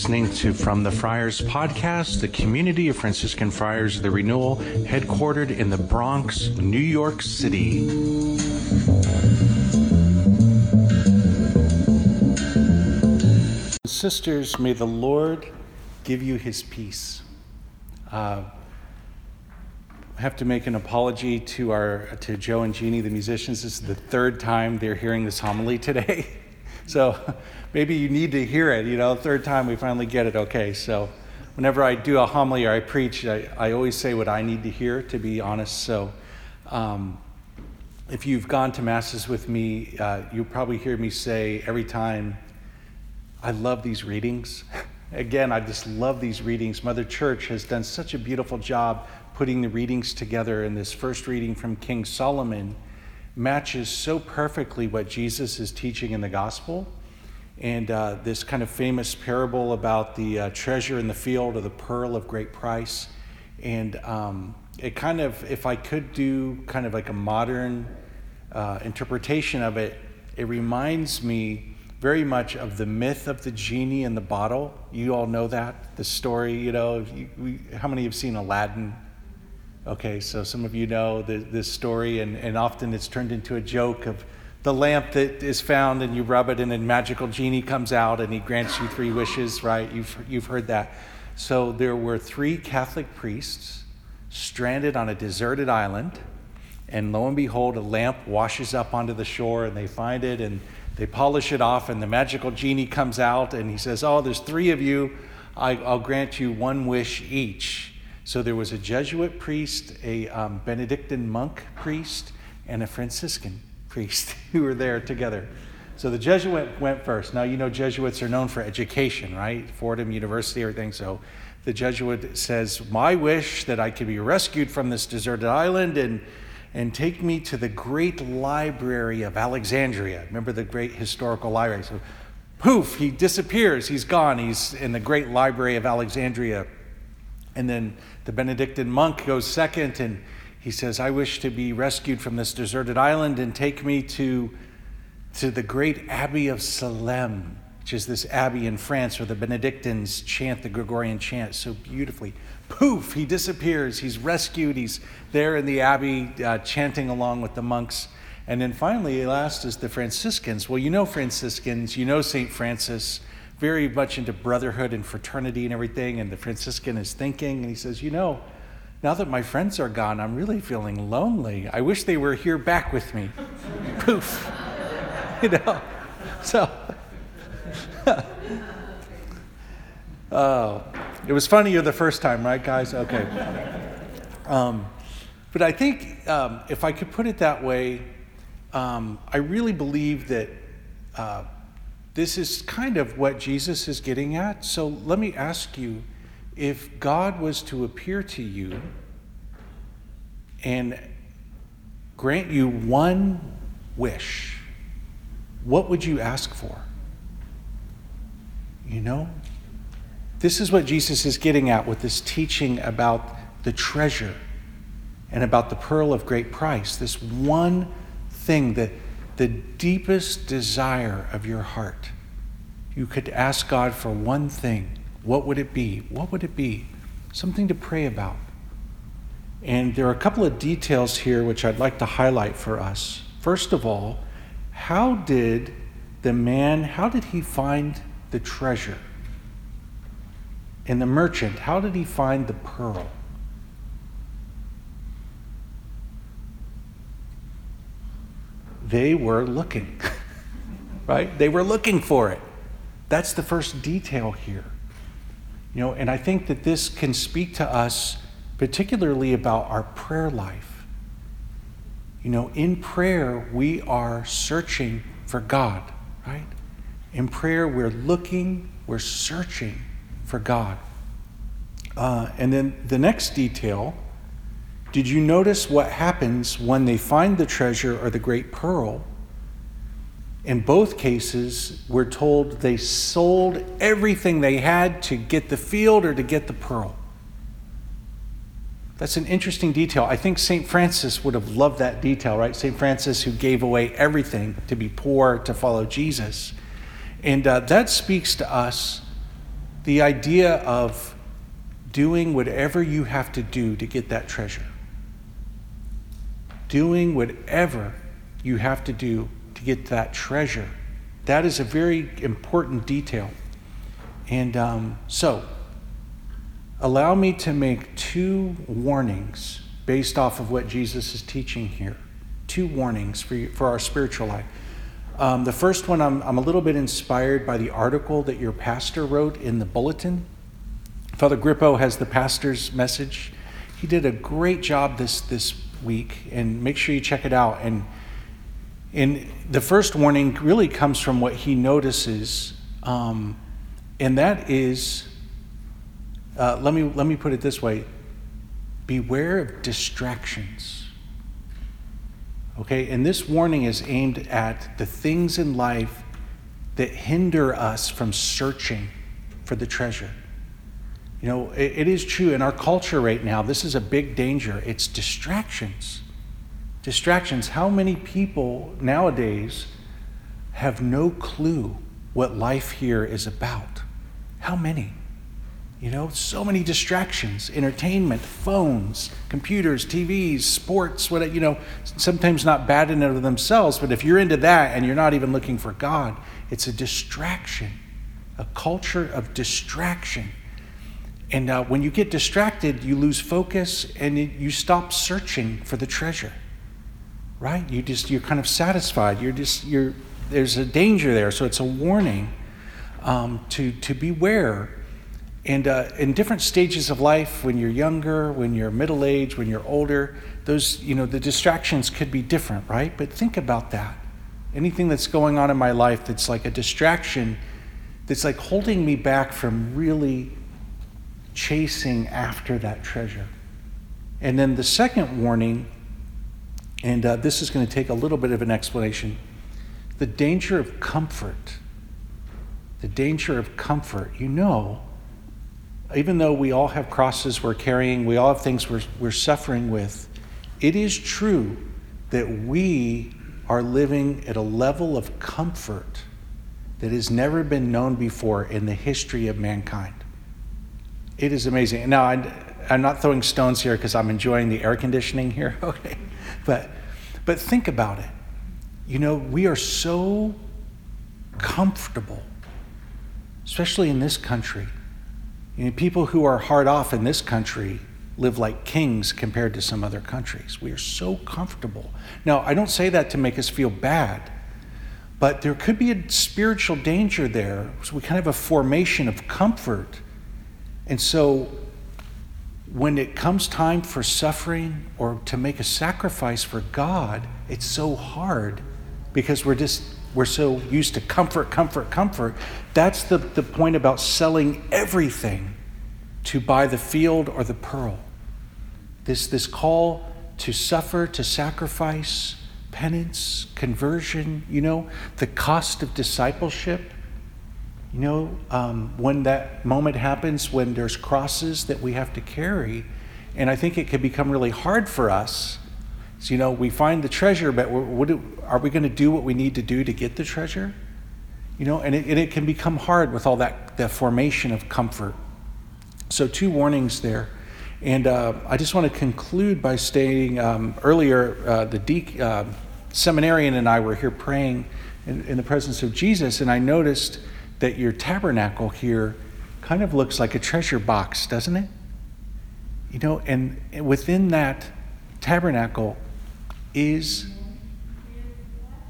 listening to From the Friars podcast, the community of Franciscan Friars of the Renewal, headquartered in the Bronx, New York City. Sisters, may the Lord give you his peace. Uh, I have to make an apology to our to Joe and Jeannie, the musicians. This is the third time they're hearing this homily today. So maybe you need to hear it. You know, third time we finally get it okay. So whenever I do a homily or I preach, I, I always say what I need to hear, to be honest. So um, if you've gone to masses with me, uh, you'll probably hear me say every time, I love these readings. Again, I just love these readings. Mother Church has done such a beautiful job putting the readings together, and this first reading from King Solomon matches so perfectly what Jesus is teaching in the gospel. And uh, this kind of famous parable about the uh, treasure in the field or the pearl of great price. And um, it kind of, if I could do kind of like a modern uh, interpretation of it, it reminds me very much of the myth of the genie in the bottle. You all know that, the story, you know. You, we, how many have seen Aladdin? Okay, so some of you know the, this story, and, and often it's turned into a joke of the lamp that is found, and you rub it, and a magical genie comes out, and he grants you three wishes, right? You've, you've heard that. So there were three Catholic priests stranded on a deserted island, and lo and behold, a lamp washes up onto the shore, and they find it, and they polish it off, and the magical genie comes out, and he says, Oh, there's three of you. I, I'll grant you one wish each. So there was a Jesuit priest, a um, Benedictine monk priest, and a Franciscan priest who were there together. So the Jesuit went first. Now, you know, Jesuits are known for education, right? Fordham University, everything. So the Jesuit says, My wish that I could be rescued from this deserted island and, and take me to the great library of Alexandria. Remember the great historical library? So, poof, he disappears. He's gone. He's in the great library of Alexandria. And then the Benedictine monk goes second and he says, I wish to be rescued from this deserted island and take me to, to the great Abbey of Solesmes, which is this abbey in France where the Benedictines chant the Gregorian chant so beautifully. Poof, he disappears. He's rescued. He's there in the abbey uh, chanting along with the monks. And then finally, last is the Franciscans. Well, you know Franciscans, you know St. Francis very much into brotherhood and fraternity and everything. And the Franciscan is thinking, and he says, You know, now that my friends are gone, I'm really feeling lonely. I wish they were here back with me. Poof. you know? So, oh, it was funnier the first time, right, guys? Okay. Um, but I think um, if I could put it that way, um, I really believe that. Uh, this is kind of what Jesus is getting at. So let me ask you if God was to appear to you and grant you one wish, what would you ask for? You know? This is what Jesus is getting at with this teaching about the treasure and about the pearl of great price. This one thing that the deepest desire of your heart, you could ask God for one thing, what would it be? What would it be? Something to pray about. And there are a couple of details here which I'd like to highlight for us. First of all, how did the man, how did he find the treasure? And the merchant, how did he find the pearl? they were looking, right? They were looking for it. That's the first detail here. You know, and I think that this can speak to us particularly about our prayer life. You know, in prayer, we are searching for God, right? In prayer, we're looking, we're searching for God. Uh, and then the next detail did you notice what happens when they find the treasure or the great pearl? In both cases, we're told they sold everything they had to get the field or to get the pearl. That's an interesting detail. I think St. Francis would have loved that detail, right? St. Francis, who gave away everything to be poor, to follow Jesus. And uh, that speaks to us the idea of doing whatever you have to do to get that treasure. Doing whatever you have to do to get that treasure. That is a very important detail. And um, so, allow me to make two warnings based off of what Jesus is teaching here. Two warnings for, you, for our spiritual life. Um, the first one, I'm, I'm a little bit inspired by the article that your pastor wrote in the bulletin. Father Grippo has the pastor's message. He did a great job this, this week, and make sure you check it out. And, and the first warning really comes from what he notices, um, and that is uh, let, me, let me put it this way beware of distractions. Okay, and this warning is aimed at the things in life that hinder us from searching for the treasure. You know, it, it is true in our culture right now, this is a big danger. It's distractions. Distractions. How many people nowadays have no clue what life here is about? How many? You know, so many distractions entertainment, phones, computers, TVs, sports, what, you know, sometimes not bad in and of themselves, but if you're into that and you're not even looking for God, it's a distraction, a culture of distraction. And uh, when you get distracted, you lose focus and you stop searching for the treasure, right? You just, you're kind of satisfied. You're just, you're, there's a danger there. So it's a warning um, to, to beware and uh, in different stages of life, when you're younger, when you're middle aged, when you're older, those, you know, the distractions could be different, right? But think about that. Anything that's going on in my life that's like a distraction, that's like holding me back from really chasing after that treasure. And then the second warning, and uh, this is going to take a little bit of an explanation the danger of comfort. The danger of comfort. You know, even though we all have crosses we're carrying, we all have things we're, we're suffering with, it is true that we are living at a level of comfort that has never been known before in the history of mankind. It is amazing. Now, I, am not throwing stones here because I'm enjoying the air conditioning here, okay? But, but think about it. You know, we are so comfortable, especially in this country you know, people who are hard off in this country live like kings compared to some other countries. We are so comfortable. Now, I don't say that to make us feel bad, but there could be a spiritual danger there. So we kind of have a formation of comfort. And so when it comes time for suffering or to make a sacrifice for God, it's so hard because we're just we're so used to comfort, comfort, comfort. That's the, the point about selling everything to buy the field or the pearl. This, this call to suffer, to sacrifice, penance, conversion, you know, the cost of discipleship. You know, um, when that moment happens, when there's crosses that we have to carry, and I think it can become really hard for us so, you know, we find the treasure, but what are we going to do what we need to do to get the treasure? You know, and it, and it can become hard with all that, that formation of comfort. So, two warnings there. And uh, I just want to conclude by stating um, earlier, uh, the de- uh, seminarian and I were here praying in, in the presence of Jesus, and I noticed that your tabernacle here kind of looks like a treasure box, doesn't it? You know, and within that tabernacle, is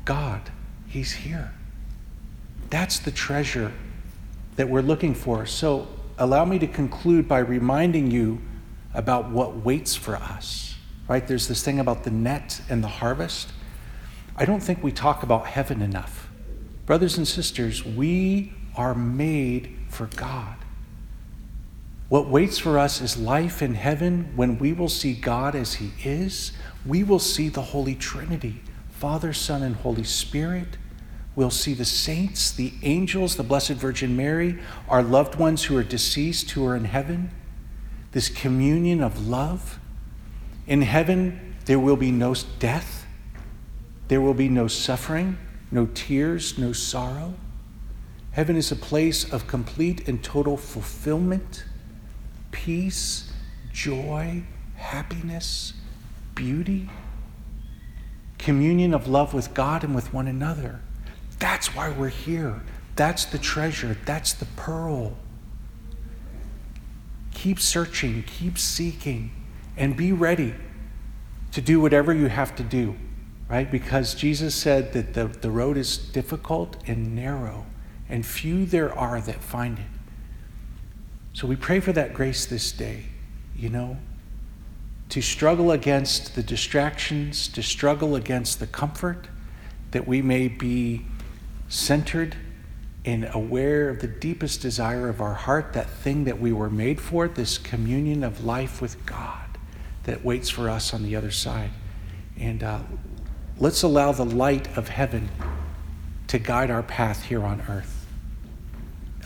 God. He's here. That's the treasure that we're looking for. So, allow me to conclude by reminding you about what waits for us. Right? There's this thing about the net and the harvest. I don't think we talk about heaven enough. Brothers and sisters, we are made for God. What waits for us is life in heaven when we will see God as He is. We will see the Holy Trinity Father, Son, and Holy Spirit. We'll see the saints, the angels, the Blessed Virgin Mary, our loved ones who are deceased, who are in heaven. This communion of love. In heaven, there will be no death, there will be no suffering, no tears, no sorrow. Heaven is a place of complete and total fulfillment, peace, joy, happiness, beauty, communion of love with God and with one another. That's why we're here. That's the treasure. That's the pearl. Keep searching, keep seeking, and be ready to do whatever you have to do, right? Because Jesus said that the, the road is difficult and narrow, and few there are that find it. So we pray for that grace this day, you know, to struggle against the distractions, to struggle against the comfort, that we may be centered and aware of the deepest desire of our heart, that thing that we were made for, this communion of life with God that waits for us on the other side. And uh, let's allow the light of heaven to guide our path here on earth.